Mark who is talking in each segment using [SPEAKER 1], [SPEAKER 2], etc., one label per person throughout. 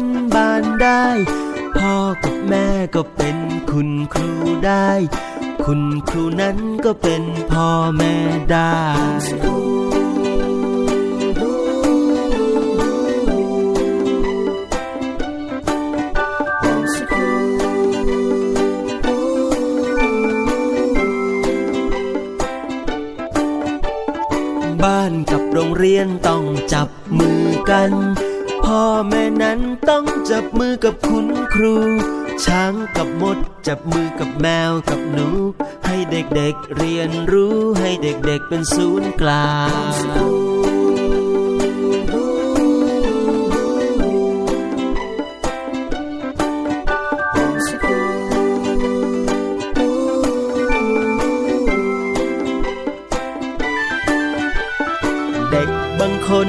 [SPEAKER 1] นบ้านได้ พ่อกับแม่ก็เป็นคุณครูได้ คุณครูนั้นก็เป็นพ่อแม่ได้บ้านกับโรงเรียนต้องจับมือกัน พ่อแม่นั้นต้องจับมือกับคุณครู ช้างกับมด จับมือกับแมวกับหนู ให้เด็กๆเรียนรู้ให้เด็กๆเป็นศูนย์กลางเด็กบางคน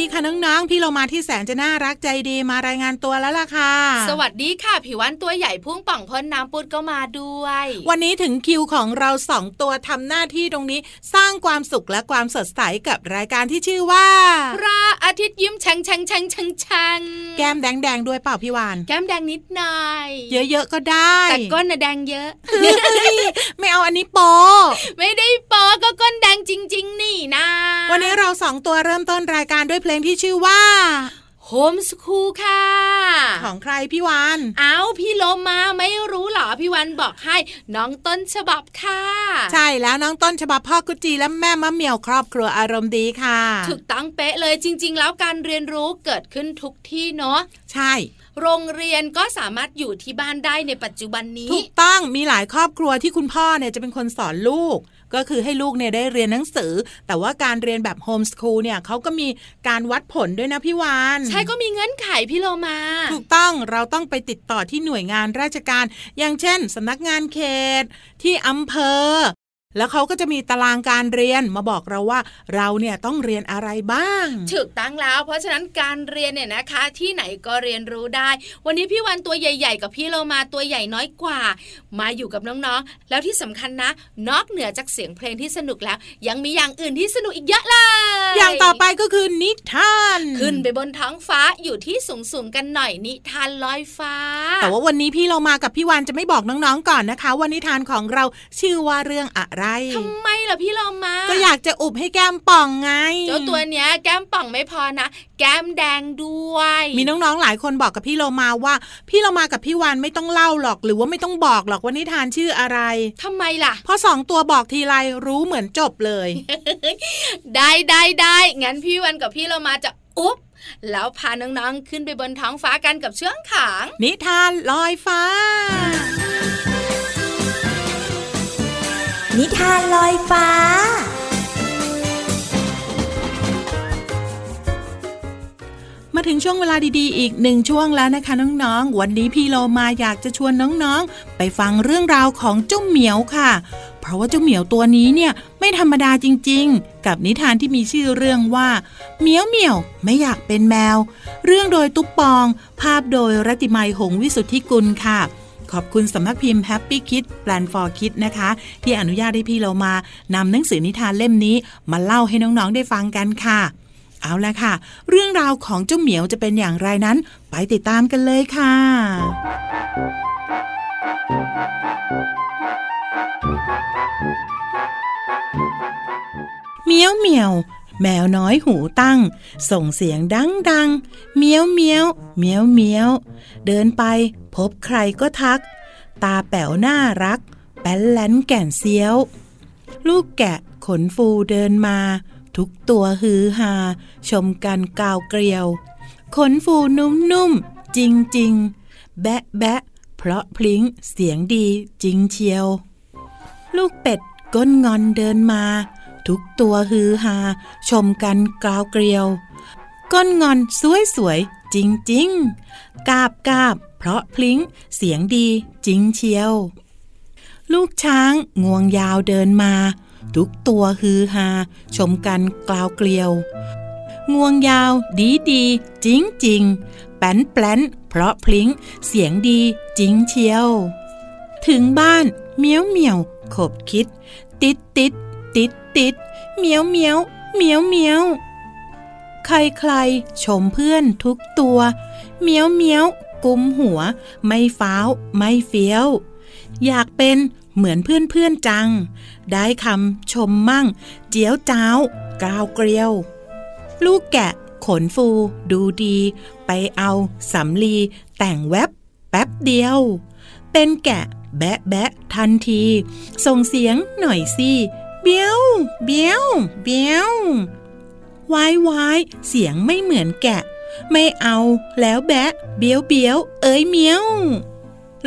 [SPEAKER 1] ดีค่ะ
[SPEAKER 2] น้องๆ พี่เรามาที่แสนจะน่ารักใจดีมารายงานตัวแล้วล่ะค่ะ
[SPEAKER 3] สวัสดีค่ะผิววันตัวใหญ่พุ่งป่องพ้นน้ำปุดก็มาด้วย
[SPEAKER 2] วันนี้ถึงคิวของเราสองตัวทำหน้าที่ตรงนี้ สร้างความสุขและความสดใสกับรายการที่ชื่อว่า
[SPEAKER 3] พระอาทิตย์ยิ้มแฉ่งแฉ่งแฉ่งแฉ่งแฉ่ง
[SPEAKER 2] แก้มแดงๆด้วยเปล่าพี่วาน
[SPEAKER 3] แก้มแดงนิดหน่อย
[SPEAKER 2] เยอะๆก็ได้
[SPEAKER 3] แต่ก้นน่ะแดงเยอะ
[SPEAKER 2] ไม่เอาอันนี้โป
[SPEAKER 3] ไม่ได้ปอก็ก้นแดงจริง ๆ นี่นะ
[SPEAKER 2] วันนี้เราสองตัวเริ่มต้นรายการด้วยเพลงที่ชื่อว่า
[SPEAKER 3] โฮมสคูลค่ะ
[SPEAKER 2] ของใครพี่วาน
[SPEAKER 3] เอาพี่โลมาไม่รู้เหรอพี่วันบอกให้น้องต้นฉบับค่ะ
[SPEAKER 2] ใช่แล้วน้องต้นฉบับพ่อกุจีและแม่มะเหมี่ยวครอบครัวอารมณ์ดีค่ะ
[SPEAKER 3] ถูกต้องเป๊ะเลยจริง ๆ แล้วการเรียนรู้เกิดขึ้นทุกที่เนาะ
[SPEAKER 2] ใช่
[SPEAKER 3] โรงเรียนก็สามารถอยู่ที่บ้านได้ในปัจจุบันนี้
[SPEAKER 2] ถูกต้องมีหลายครอบครัวที่คุณพ่อเนี่ยจะเป็นคนสอนลูก ก็คือให้ลูกเนี่ยได้เรียนหนังสือ แต่ว่าการเรียนแบบโฮมสคูลเนี่ยเขาก็มีการวัดผลด้วยนะพี่วาน
[SPEAKER 3] ใช่ก็มีเงื่อนไขพี่โลมา
[SPEAKER 2] ถูกต้องเราต้องไปติดต่อที่หน่วยงานราชการ อย่างเช่นสำนักงานเขต ที่อำเภอ แล้วเขาก็จะมีตารางการเรียนมาบอกเราว่า เราเนี่ยต้องเรียนอะไรบ้าง
[SPEAKER 3] ถูกตั้งแล้ว เพราะฉะนั้นการเรียนเนี่ยนะคะ ที่ไหนก็เรียนรู้ได้ วันนี้พี่วันตัวใหญ่ ๆ กับพี่เรามาตัวใหญ่น้อยกว่า มาอยู่กับน้องๆ แล้วที่สำคัญนะ นอกเหนือจากเสียงเพลงที่สนุกแล้ว ยังมีอย่างอื่นที่สนุกอีกเยอะเลย
[SPEAKER 2] อย่างต่อไปก็คือนิทาน
[SPEAKER 3] ขึ้นไปบนท้องฟ้าอยู่ที่สูงๆกันหน่อยนิทานลอยฟ้า
[SPEAKER 2] แต่ว่าวันนี้พี่เรามากับพี่วันจะไม่บอกน้องๆก่อนนะคะว่านิทานของเราชื่อว่าเรื่องอะไร
[SPEAKER 3] ทำไมล่ะพี่เรามา
[SPEAKER 2] ก็อยากจะอุบให้แก้มป่องไง
[SPEAKER 3] เจ้าตัวเนี้ยแก้มป่องไม่พอนะ แก้มแดงด้วย
[SPEAKER 2] มีน้องๆหลายคนบอกกับพี่เรามาว่า พี่เรามากับพี่วันไม่ต้องเล่าหรอกหรือว่าไม่ต้องบอกหรอกว่านิทานชื่ออะไร
[SPEAKER 3] ทำไมล่ะ
[SPEAKER 2] เพราะสองตัวบอกทีไรรู้เหมือนจบเลย
[SPEAKER 3] ได้ได้ได้งั้นพี่วันกับพี่เรามาจะอุ๊บแล้วพาน้องๆขึ้นไปบนท้องฟ้ากันกับเชื่องขาง
[SPEAKER 2] นิทานลอยฟ้า
[SPEAKER 4] นิทานลอยฟ้า
[SPEAKER 2] มาถึงช่วงเวลาดีๆ อีกหนึ่งช่วงแล้วนะคะน้องๆ วันนี้พี่โลมาอยากจะชวนน้องๆ ไปฟังเรื่องราวของเจ้าเหมียวค่ะ เพราะว่าเจ้าเหมียวตัวนี้เนี่ยไม่ธรรมดาจริง ๆ กับนิทานที่มีชื่อเรื่องว่าเหมียวเหมียวไม่อยากเป็นแมว เรื่องโดยตุ๊ปปอง ภาพโดยรัติมัยหงวิสุทธิกุลค่ะ ขอบคุณสำนักพิมพ์ Happy Kid Plan for Kid นะคะ ที่อนุญาตให้พี่เรามานำหนังสือนิทานเล่มนี้ มาเล่าให้น้องๆได้ฟังกันค่ะ เอาละค่ะ เรื่องราวของเจ้าเหมียวจะเป็นอย่างไรนั้น ไปติดตามกันเลยค่ะเมียวเมียว แมวน้อยหูตั้ง ส่งเสียงดังดังเมี้ยวเมี้ยวเมี้ยวเมี้ยว เดินไปพบใครก็ทัก ตาแป๋วน่ารัก แป้นแลนแก่นเซียว ลูกแกะขนฟูเดินมา ทุกตัวฮือฮา ชมกันกาวเกลียว ขนฟูนุ่มๆจริงๆแบะแบะ เพราะพลิ้งเสียงดีจริงเชียว ลูกเป็ดก้นงอนเดินมา ทุกตัวฮือฮา ชมกันกาวเกลียว ก้นงอนสวยๆจริงๆกาบกาบ เพราะพลิ้ง เสียงดีจริงเชียว ลูกช้างงวงยาวเดินมา ทุกตัวฮือฮา ชมกันกล่าวเกลียว งวงยาวดีดีจริงจริงแป้นแปลนเพราะพลิ้ง เสียงดีจริงเชียว ถึงบ้านเมียวเมียวขบคิด ติดติดติด ติดเมียวเมียวเมียวเมียวใครใครชมเพื่อนทุกตัว เมียวเมียวกุมหัว ไม่ฟ้าว ไม่เฟี้ยว อยากเป็นเหมือนเพื่อนเพื่อนจัง ได้คำชมมั่ง เจียวจ้าวกราวเกลียว ลูกแกะขนฟู ดูดี ไปเอาสำลี แต่งแวบแป๊บเดียว เป็นแกะ แบะแบะทันที ส่งเสียงหน่อยสิ เบี้ยว เบี้ยว เบี้ยววายวายเสียงไม่เหมือนแกะ ไม่เอาแล้วแบะ เบี้ยวเบี้ยว เอ้ยเมียว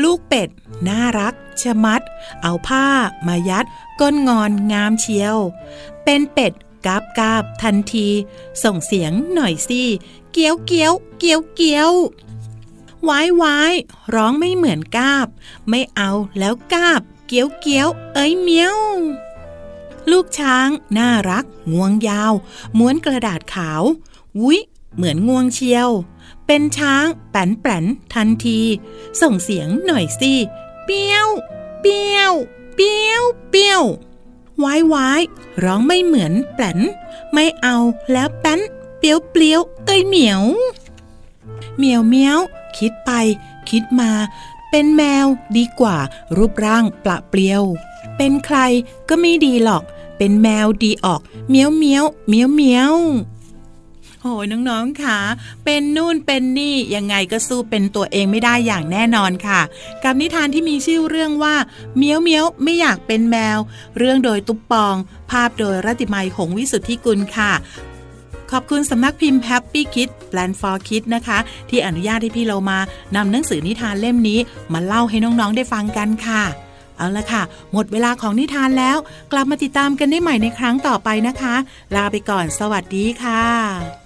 [SPEAKER 2] ลูกเป็ด น่ารักชะมัด เอาผ้ามายัด ก้นงอนงามเชียว เป็นเป็ดกาบกาบทันที ส่งเสียงหน่อยสิเกี้ยวเกี้ยว เกี้ยวเกี้ยววายวายร้องไม่เหมือนกาบ ไม่เอาแล้วกาบ เกี้ยวเกี้ยว เอ้ยเมียว ลูกช้าง น่ารัก งวงยาว ม้วนกระดาษขาว วุ้ยเหมือนงวงเชียว เป็นช้างแป้นแป้นทันที ส่งเสียงหน่อยสิเปียว เปียว เปียว เปียววายวายร้องไม่เหมือนแป้นไม่เอาแล้วแป้นเปียวเปลียวเอ้ยเหมียว เหมียวเมียว คิดไป คิดมา เป็นแมวดีกว่ารูปร่างปละเปลียว เป็นใครก็ไม่ดีหรอก เป็นแมวดีออก เมียวเมียวเมียวเมียวโอ้ยน้องๆค่ะ เป็นนู่นเป็นนี่ยังไงก็สู้เป็นตัวเองไม่ได้อย่างแน่นอนค่ะ กับนิทานที่มีชื่อเรื่องว่าเมียวเมียวไม่อยากเป็นแมว เรื่องโดยตุ๊ปปอง ภาพโดยรัติมัยหงวิสุทธิกุลค่ะขอบคุณสำนักพิมพ์ Happy Kid Plan for Kid นะคะ ที่อนุญาตให้พี่เรามานำหนังสือนิทานเล่มนี้ มาเล่าให้น้องๆได้ฟังกันค่ะ เอาละค่ะ หมดเวลาของนิทานแล้ว กลับมาติดตามกันได้ใหม่ในครั้งต่อไปนะคะ ลาไปก่อนสวัสดีค่ะ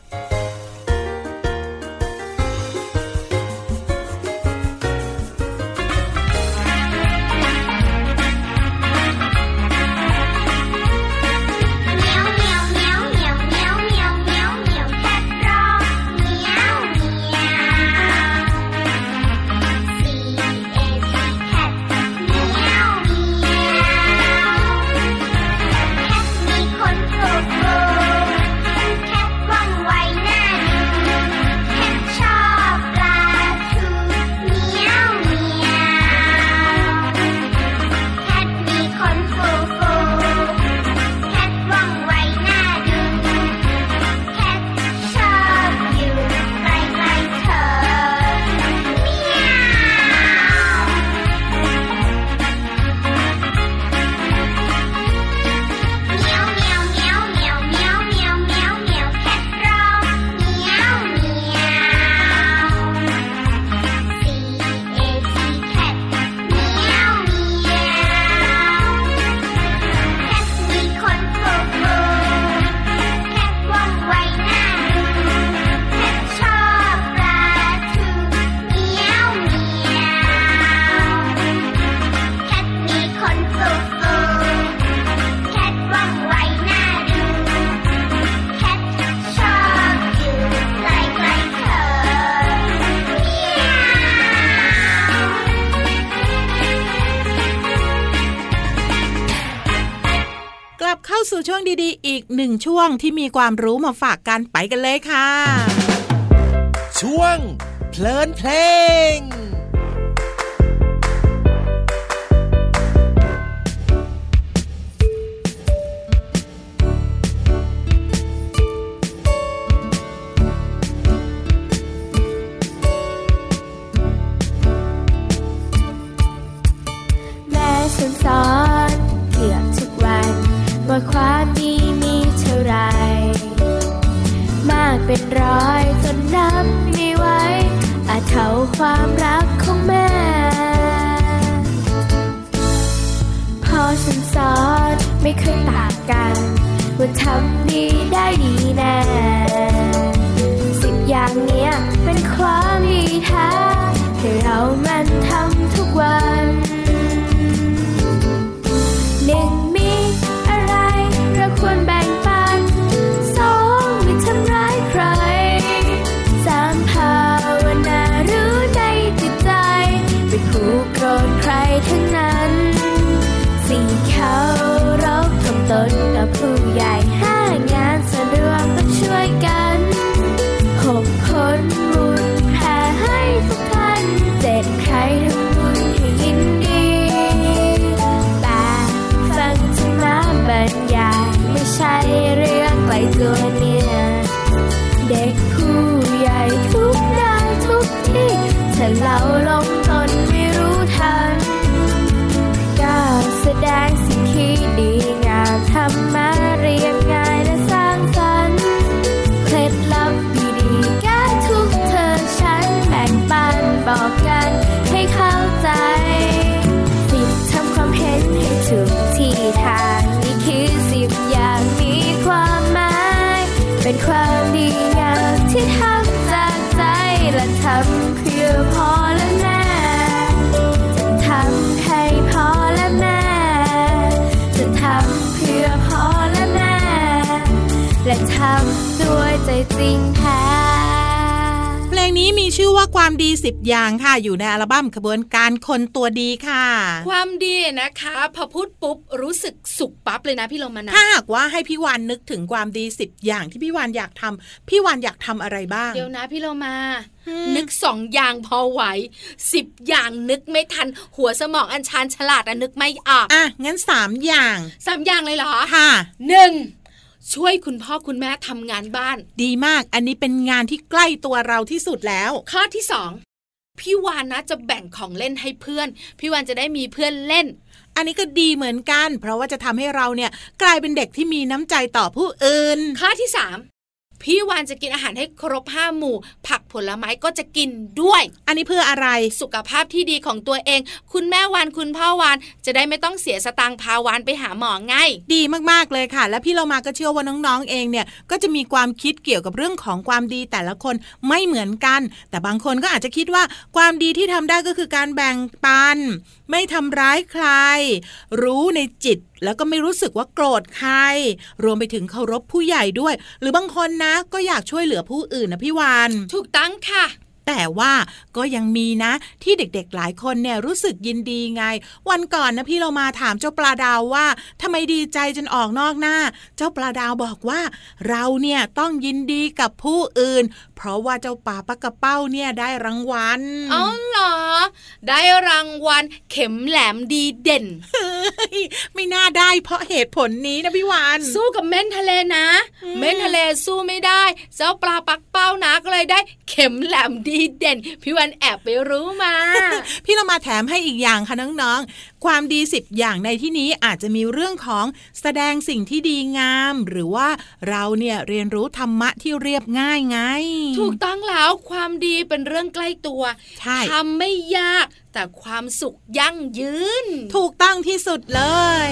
[SPEAKER 2] นึ่งช่วงที่มีความรู้มาฝากกันไปกันเลยค่ะ
[SPEAKER 5] ช่วง เพลินเพลง เป็นรอยจนนับไม่ไหวอาจเท่าความรักของแม่ พอฉันสอนไม่เคยต่างกัน ว่าทำดีได้ดีแน่สิบอย่างเนี้ยเป็นความดีแท้ให้เรามันท
[SPEAKER 2] ชื่อว่าความดีสิบอย่างค่ะ อยู่ในอัลบั้มขบวนการคนตัวดีค่ะ
[SPEAKER 3] ความดีนะคะพอพูดปุ๊บรู้สึกสุขปั๊บเลยนะพี่ลมนะ
[SPEAKER 2] ถ้าหากว่าให้พี่วานนึกถึงความดีสิบอย่างที่พี่วานอยากทำพี่วานอยากทำอะไรบ้าง
[SPEAKER 3] เดี๋ยวนะพี่ลมานึกสองอย่างพอไหวสิบอย่างนึกไม่ทัน หัวสมองอันชานฉลาดอะนึกไม่ออก
[SPEAKER 2] อะงั้นสามอย่าง
[SPEAKER 3] สามอย่างเลยเหรอ
[SPEAKER 2] ค่ะ
[SPEAKER 3] หนึ่ง ช่วยคุณพ่อคุณแม่ทำงานบ้าน
[SPEAKER 2] ดีมาก อันนี้เป็นงานที่ใกล้ตัวเราที่สุดแล้ว
[SPEAKER 3] ข้อที่สองพี่วานนะจะแบ่งของเล่นให้เพื่อน พี่วานจะได้มีเพื่อนเล่น
[SPEAKER 2] อันนี้ก็ดีเหมือนกัน เพราะว่าจะทำให้เราเนี่ยกลายเป็นเด็กที่มีน้ำใจต่อผู้อื่น
[SPEAKER 3] ข้อที่สาม พี่วานจะกินอาหารให้ครบห้าหมู่ ผักผลไม้ก็จะกินด้วย
[SPEAKER 2] อันนี้เพื่ออะไร
[SPEAKER 3] สุขภาพที่ดีของตัวเอง คุณแม่วานคุณพ่อวานจะได้ไม่ต้องเสียสตางค์พาวานไปหาหมอไง
[SPEAKER 2] ดีมากๆเลยค่ะ และพี่เรามาก็เชื่อว่าน้องๆเองเนี่ยก็จะมีความคิดเกี่ยวกับเรื่องของความดีแต่ละคนไม่เหมือนกัน แต่บางคนก็อาจจะคิดว่าความดีที่ทำได้ก็คือการแบ่งปัน ไม่ทำร้ายใคร รู้ในจิตแล้วก็ไม่รู้สึกว่าโกรธใคร รวมไปถึงเคารพผู้ใหญ่ด้วย หรือบางคนนะ ก็อยากช่วยเหลือผู้อื่นนะพี่วาน
[SPEAKER 3] ถูกตั้งค่ะ
[SPEAKER 2] แต่ว่าก็ยังมีนะที่เด็กๆหลายคนเนี่ยรู้สึกยินดีไง วันก่อนนะพี่เรามาถามเจ้าปลาดาวว่าทำไมดีใจจนออกนอกหน้า เจ้าปลาดาวบอกว่า เราเนี่ยต้องยินดีกับผู้อื่น เพราะว่าเจ้าป่าปะกระเป้าเนี่ยได้รางวัล
[SPEAKER 3] อ๋อเหรอ ได้รางวัลเข็มแหลมดีเด่น
[SPEAKER 2] ไม่น่าได้เพราะเหตุผลนี้นะพี่วาน
[SPEAKER 3] สู้กับเม่นทะเลนะ เม่นทะเลสู้ไม่ได้ เจ้าปลาปักเป้านะก็เลยได้เข็มแหลมดีเด่น พี่วันแอบไปรู้มา
[SPEAKER 2] พี่เรามาแถมให้อีกอย่างค่ะน้องๆ ความดีสิบอย่างในที่นี้อาจจะมีเรื่องของแสดงสิ่งที่ดีงาม หรือว่าเราเนี่ยเรียนรู้ธรรมะที่เรียบง่ายไง
[SPEAKER 3] ถูกต้องแล้วความดีเป็นเรื่องใกล้ตัว
[SPEAKER 2] ใช่
[SPEAKER 3] ทำไม่ยากแต่ความสุขยั่งยืน
[SPEAKER 2] ถูกต้องที่สุดเลย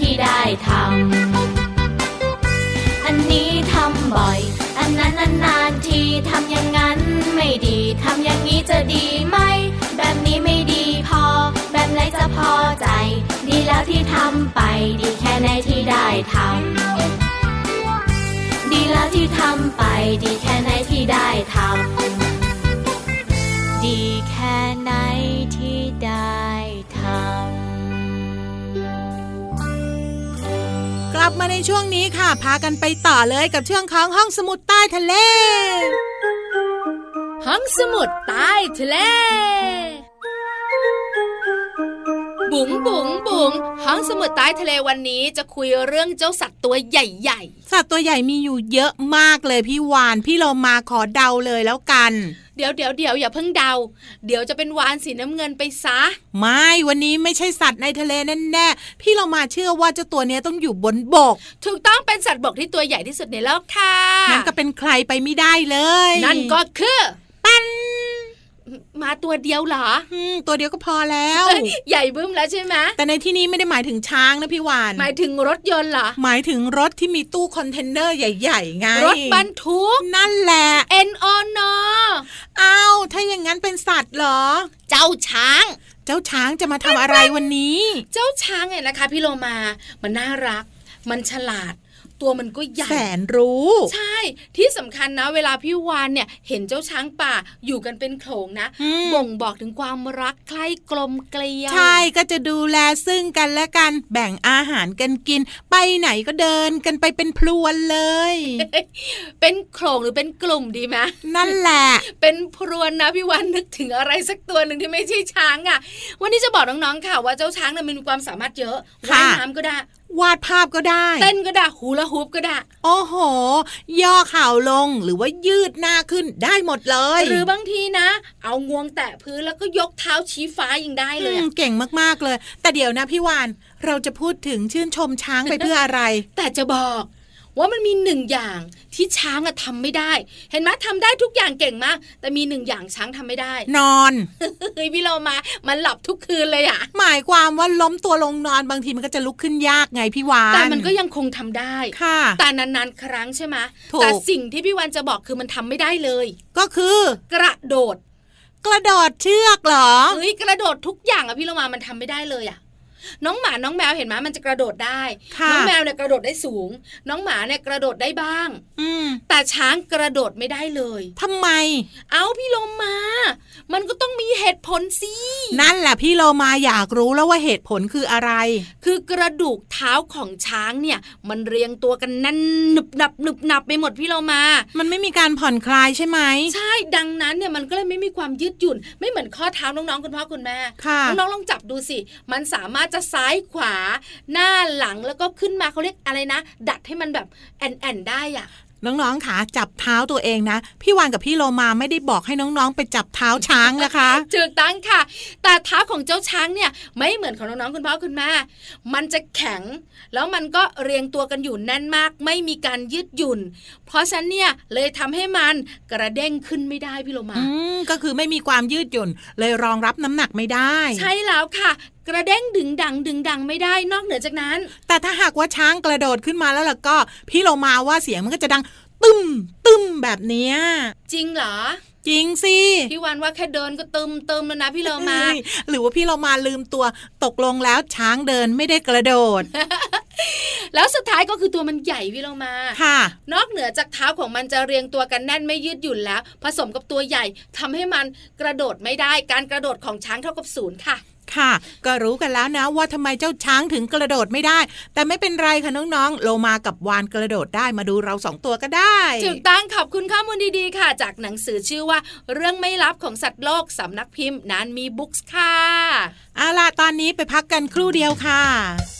[SPEAKER 6] ที่ได้ทำ อันนี้ทำบ่อย อันนั้นนานๆทีทำอย่างนั้นไม่ดี ทำอย่างนี้จะดีไหม แบบนี้ไม่ดีพอ แบบไหนจะพอใจ ดีแล้วที่ทำไป ดีแค่ไหนที่ได้ทำ ดีแล้วที่ทำไป ดีแค่ไหนที่ได้ทำ ลั
[SPEAKER 2] บมาในช่วงนี้ค่ะ พากันไปต่อเลยกับช่วงของห้องสมุดใต้ทะเล
[SPEAKER 3] ห้องสมุดใต้ทะเล บุ๋งบุ๋งบุ๋งห้องสมุดใต้ทะเลวันนี้จะคุยเรื่องเจ้าสัตว์ตัวใหญ่
[SPEAKER 2] สัตว์ตัวใหญ่มีอยู่เยอะมากเลยพี่วาน พี่เรามาขอเดาเลยแล้วกัน
[SPEAKER 3] ๆเดี๋ยวเดี๋ยวเดี๋ยวอย่าเพิ่งเดา เดี๋ยวจะเป็นวานสีน้ำเงินไปซะ
[SPEAKER 2] ไม่วันนี้ไม่ใช่สัตว์ในทะเลแน่ๆพี่เรามาเชื่อว่าเจ้าตัวเนี้ยต้องอยู่บนบก
[SPEAKER 3] ถูกต้องเป็นสัตว์บกที่ตัวใหญ่ที่สุดในโลกค่ะ
[SPEAKER 2] นั่นก็เป็นใครไปไม่ได้เลย
[SPEAKER 3] นั่นก็คือ
[SPEAKER 2] ปัน
[SPEAKER 3] มาตัวเดียวเหรอ
[SPEAKER 2] อืมตัวเดียวก็พอแล้ว
[SPEAKER 3] ใหญ่บึ้มแล้วใช่ไหม
[SPEAKER 2] แต่ในที่นี้ไม่ได้หมายถึงช้างนะพี่วาน
[SPEAKER 3] หมายถึงรถยนต์เหรอ
[SPEAKER 2] หมายถึงรถที่มีตู้คอนเทนเนอร์ใหญ่ๆไง
[SPEAKER 3] รถบรรทุก
[SPEAKER 2] นั่นแหละ
[SPEAKER 3] N O N
[SPEAKER 2] อ้าวถ้าอย่างนั้นเป็นสัตว์เหรอ
[SPEAKER 3] เจ้าช้าง
[SPEAKER 2] เจ้าช้างจะมาทำอะไรวันนี้
[SPEAKER 3] เจ้าช้างเนี่ยนะคะ พี่โลมา มันน่ารัก มันฉลาด ตัวมันก็ใหญ่
[SPEAKER 2] แสนรู้
[SPEAKER 3] ใช่ที่สำคัญนะ เวลาพี่วานเนี่ยเห็นเจ้าช้างป่าอยู่กันเป็นโขลงนะ
[SPEAKER 2] อืม
[SPEAKER 3] บ่งบอกถึงความรักใคร่กลมเกลียว
[SPEAKER 2] ใช่ก็จะดูแลซึ่งกันและกันแบ่งอาหารกันกิน ไปไหนก็เดินกันไปเป็นพลวนเลย
[SPEAKER 3] เป็นโขลงหรือเป็นกลุ่มดีไหม
[SPEAKER 2] นั่นแหละ
[SPEAKER 3] เป็นพรวนนะพี่วันนึกถึงอะไรสักตัวหนึ่งที่ไม่ใช่ช้างอะ วันนี้จะบอกน้องๆค่ะว่าเจ้าช้างเนี่ยมันมีความสามารถเยอะ
[SPEAKER 2] ค่ะ
[SPEAKER 3] ว่ายน้ำก็ได้
[SPEAKER 2] วาดภาพก็ได้
[SPEAKER 3] เต้นก็ได้ฮูลาฮูปก็ได้
[SPEAKER 2] โอ้โห ย่อเข่าลงหรือว่ายืดหน้าขึ้นได้หมดเลย
[SPEAKER 3] หรือบางทีนะ เอางวงแตะพื้นแล้วก็ยกเท้าชี้ฟ้ายังได้เลย
[SPEAKER 2] อื
[SPEAKER 3] อะ
[SPEAKER 2] มเก่งมากๆเลย แต่เดี๋ยวนะพี่วานเราจะพูดถึงชื่นชมช้างไปเพื่ออะไร
[SPEAKER 3] แต่จะบอก ว่ามันมีหนึ่งอย่างที่ช้างอะทำไม่ได้ เห็นไหมทำได้ทุกอย่างเก่งมาก แต่มีหนึ่งอย่างช้างทำไม่ได้
[SPEAKER 2] นอน
[SPEAKER 3] เฮ้ยพี่เรามา มันหลับทุกคืนเลยอะ
[SPEAKER 2] หมายความว่าล้มตัวลงนอนบางทีมันก็จะลุกขึ้นยากไงพี่วาน
[SPEAKER 3] แต่มันก็ยังคงทำได้
[SPEAKER 2] ค่ะ
[SPEAKER 3] แต่นานๆครั้งใช่ไหม
[SPEAKER 2] ถูก
[SPEAKER 3] แต่สิ่งที่พี่วันจะบอกคือมันทำไม่ได้เลย
[SPEAKER 2] ก็คือ
[SPEAKER 3] กระโดด
[SPEAKER 2] กระโดดเชือกเหรอ
[SPEAKER 3] เฮ้ยกระโดดทุกอย่างอะพี่เรามามันทำไม่ได้เลยอะ น้องหมาน้องแมวเห็นไหมมันจะกระโดดได้
[SPEAKER 2] ค่ะ
[SPEAKER 3] น้องแมวเนี่ยกระโดดได้สูง น้องหมาเนี่ยกระโดดได้บ้าง
[SPEAKER 2] อืม
[SPEAKER 3] แต่ช้างกระโดดไม่ได้เลย
[SPEAKER 2] ทำไม
[SPEAKER 3] เอาพี่โลมา มันก็ต้องมีเหตุผลสิ
[SPEAKER 2] นั่นแหละพี่โลมาอยากรู้แล้วว่าเหตุผลคืออะไร
[SPEAKER 3] คือกระดูกเท้าของช้างเนี่ย มันเรียงตัวกันแนั่นหนึบหนับหนึบหนับไปหมดพี่โลมา
[SPEAKER 2] มันไม่มีการผ่อนคลายใช่ไหม
[SPEAKER 3] ใช่ดังนั้นเนี่ยมันก็เลยไม่มีความยืดหยุ่น ไม่เหมือนข้อเท้าน้องๆคุณพ่อคุณแม่
[SPEAKER 2] ค่ะ
[SPEAKER 3] น้องๆลองจับดูสิ มันสามารถจะซ้ายขวาหน้าหลังแล้วก็ขึ้นมาเขาเรียกอะไรนะ ดัดให้มันแบบแอนแอนๆได้อะ
[SPEAKER 2] น้องๆค่ะจับเท้าตัวเองนะ พี่วานกับพี่โลมาไม่ได้บอกให้น้องๆ ไปจับเท้าช้างนะคะ
[SPEAKER 3] ถูกต้องค่ะ แต่เท้าของเจ้าช้างเนี่ยไม่เหมือนของน้องๆคุณพ่อคุณแม่มันจะแข็ง แล้วมันก็เรียงตัวกันอยู่แน่นมาก ไม่มีการยืดหยุ่น เพราะฉะนั้นเนี่ยเลยทำให้มันกระเด้งขึ้นไม่ได้พี่โลมา
[SPEAKER 2] อืมก็คือไม่มีความยืดหยุ่น เลยรองรับน้ำหนักไม่ได้
[SPEAKER 3] ใช่แล้วค่ะกระเด้งดึงดังดึงดังไม่ได้นอกเหนือจากนั้น
[SPEAKER 2] แต่ถ้าหากว่าช้างกระโดดขึ้นมาแล้วล่ะก็ พี่โลมาว่าเสียงมันก็จะดัง ตึมตึมแบบเนี้ย
[SPEAKER 3] จริงเหรอ
[SPEAKER 2] จริงสิ
[SPEAKER 3] พี่วันว่าแค่เดินก็ตึมตึมแล้วนะพี่เรามา
[SPEAKER 2] หรือว่าพี่เรามาลืมตัวตกลงแล้วช้างเดินไม่ได้กระโดด
[SPEAKER 3] แล้วสุดท้ายก็คือตัวมันใหญ่พี่เรามา
[SPEAKER 2] ค่ะ
[SPEAKER 3] นอกเหนือจากเท้าของมันจะเรียงตัวกันแน่นไม่ยืดหยุ่นแล้ว ผสมกับตัวใหญ่ทำให้มันกระโดดไม่ได้ การกระโดดของช้างเท่ากับศูนย์ค่ะ
[SPEAKER 2] ค่ะ ก็รู้กันแล้วนะว่าทำไมเจ้าช้างถึงกระโดดไม่ได้ แต่ไม่เป็นไรค่ะน้องๆ โลมากับวานกระโดดได้มาดูเราสองตัวก็ได้
[SPEAKER 3] ถูกต้องขอบคุณข้อมูลดีๆค่ะ จากหนังสือชื่อว่า เรื่องไม่ลับของสัตว์โลกสำนักพิมพ์นานมีบุ๊กส์ค่ะ
[SPEAKER 2] เอาล่ะตอนนี้ไปพักกันครู่เดียวค่ะ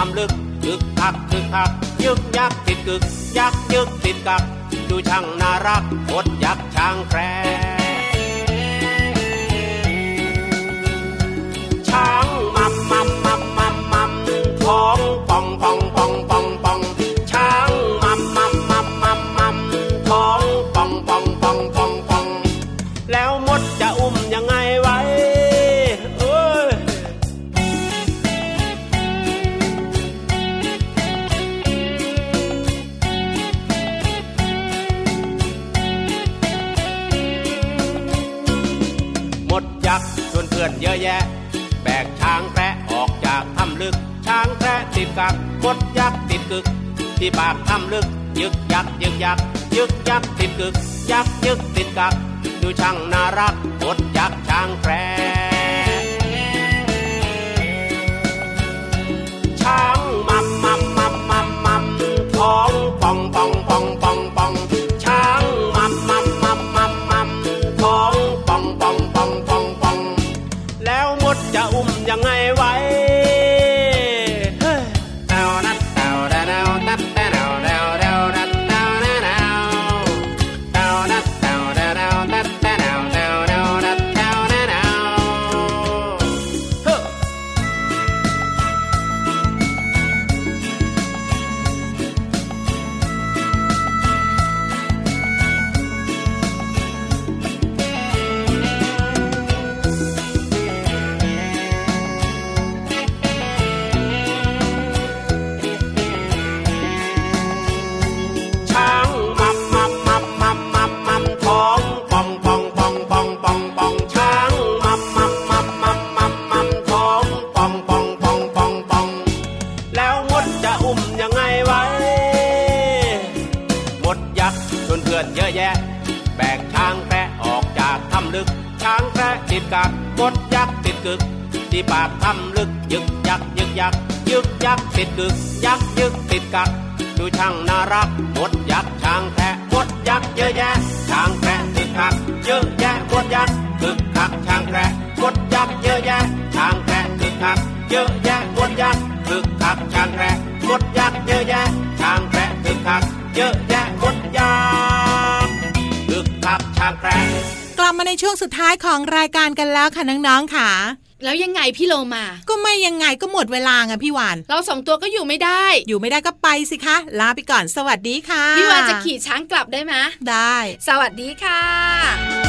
[SPEAKER 7] ทำลึกยึกคักยึกคักยึกยักติดกึกยักยึกติดกักดูช่างน่ารักอดยักช่างแคร์ ปากทำลึกยึกยักยึกยักยึกยักติดกึกยักยึกติดกักดูช่างน่ารักอดยักช่างแค
[SPEAKER 2] ร ในช่วงสุดท้ายของรายการกันแล้วค่ะน้องๆค่ะ
[SPEAKER 3] แล้วยังไงพี่โลมา
[SPEAKER 2] ก็ไม่ยังไงก็หมดเวลาไงพี่วาน
[SPEAKER 3] เราสองตัวก็อยู่ไม่ได้
[SPEAKER 2] อยู่ไม่ได้ก็ไปสิคะ ลาไปก่อนสวัสดีค่ะ
[SPEAKER 3] พี่วานจะขี่ช้างกลับได้ไหม
[SPEAKER 2] ได้
[SPEAKER 3] สวัสดีค่ะ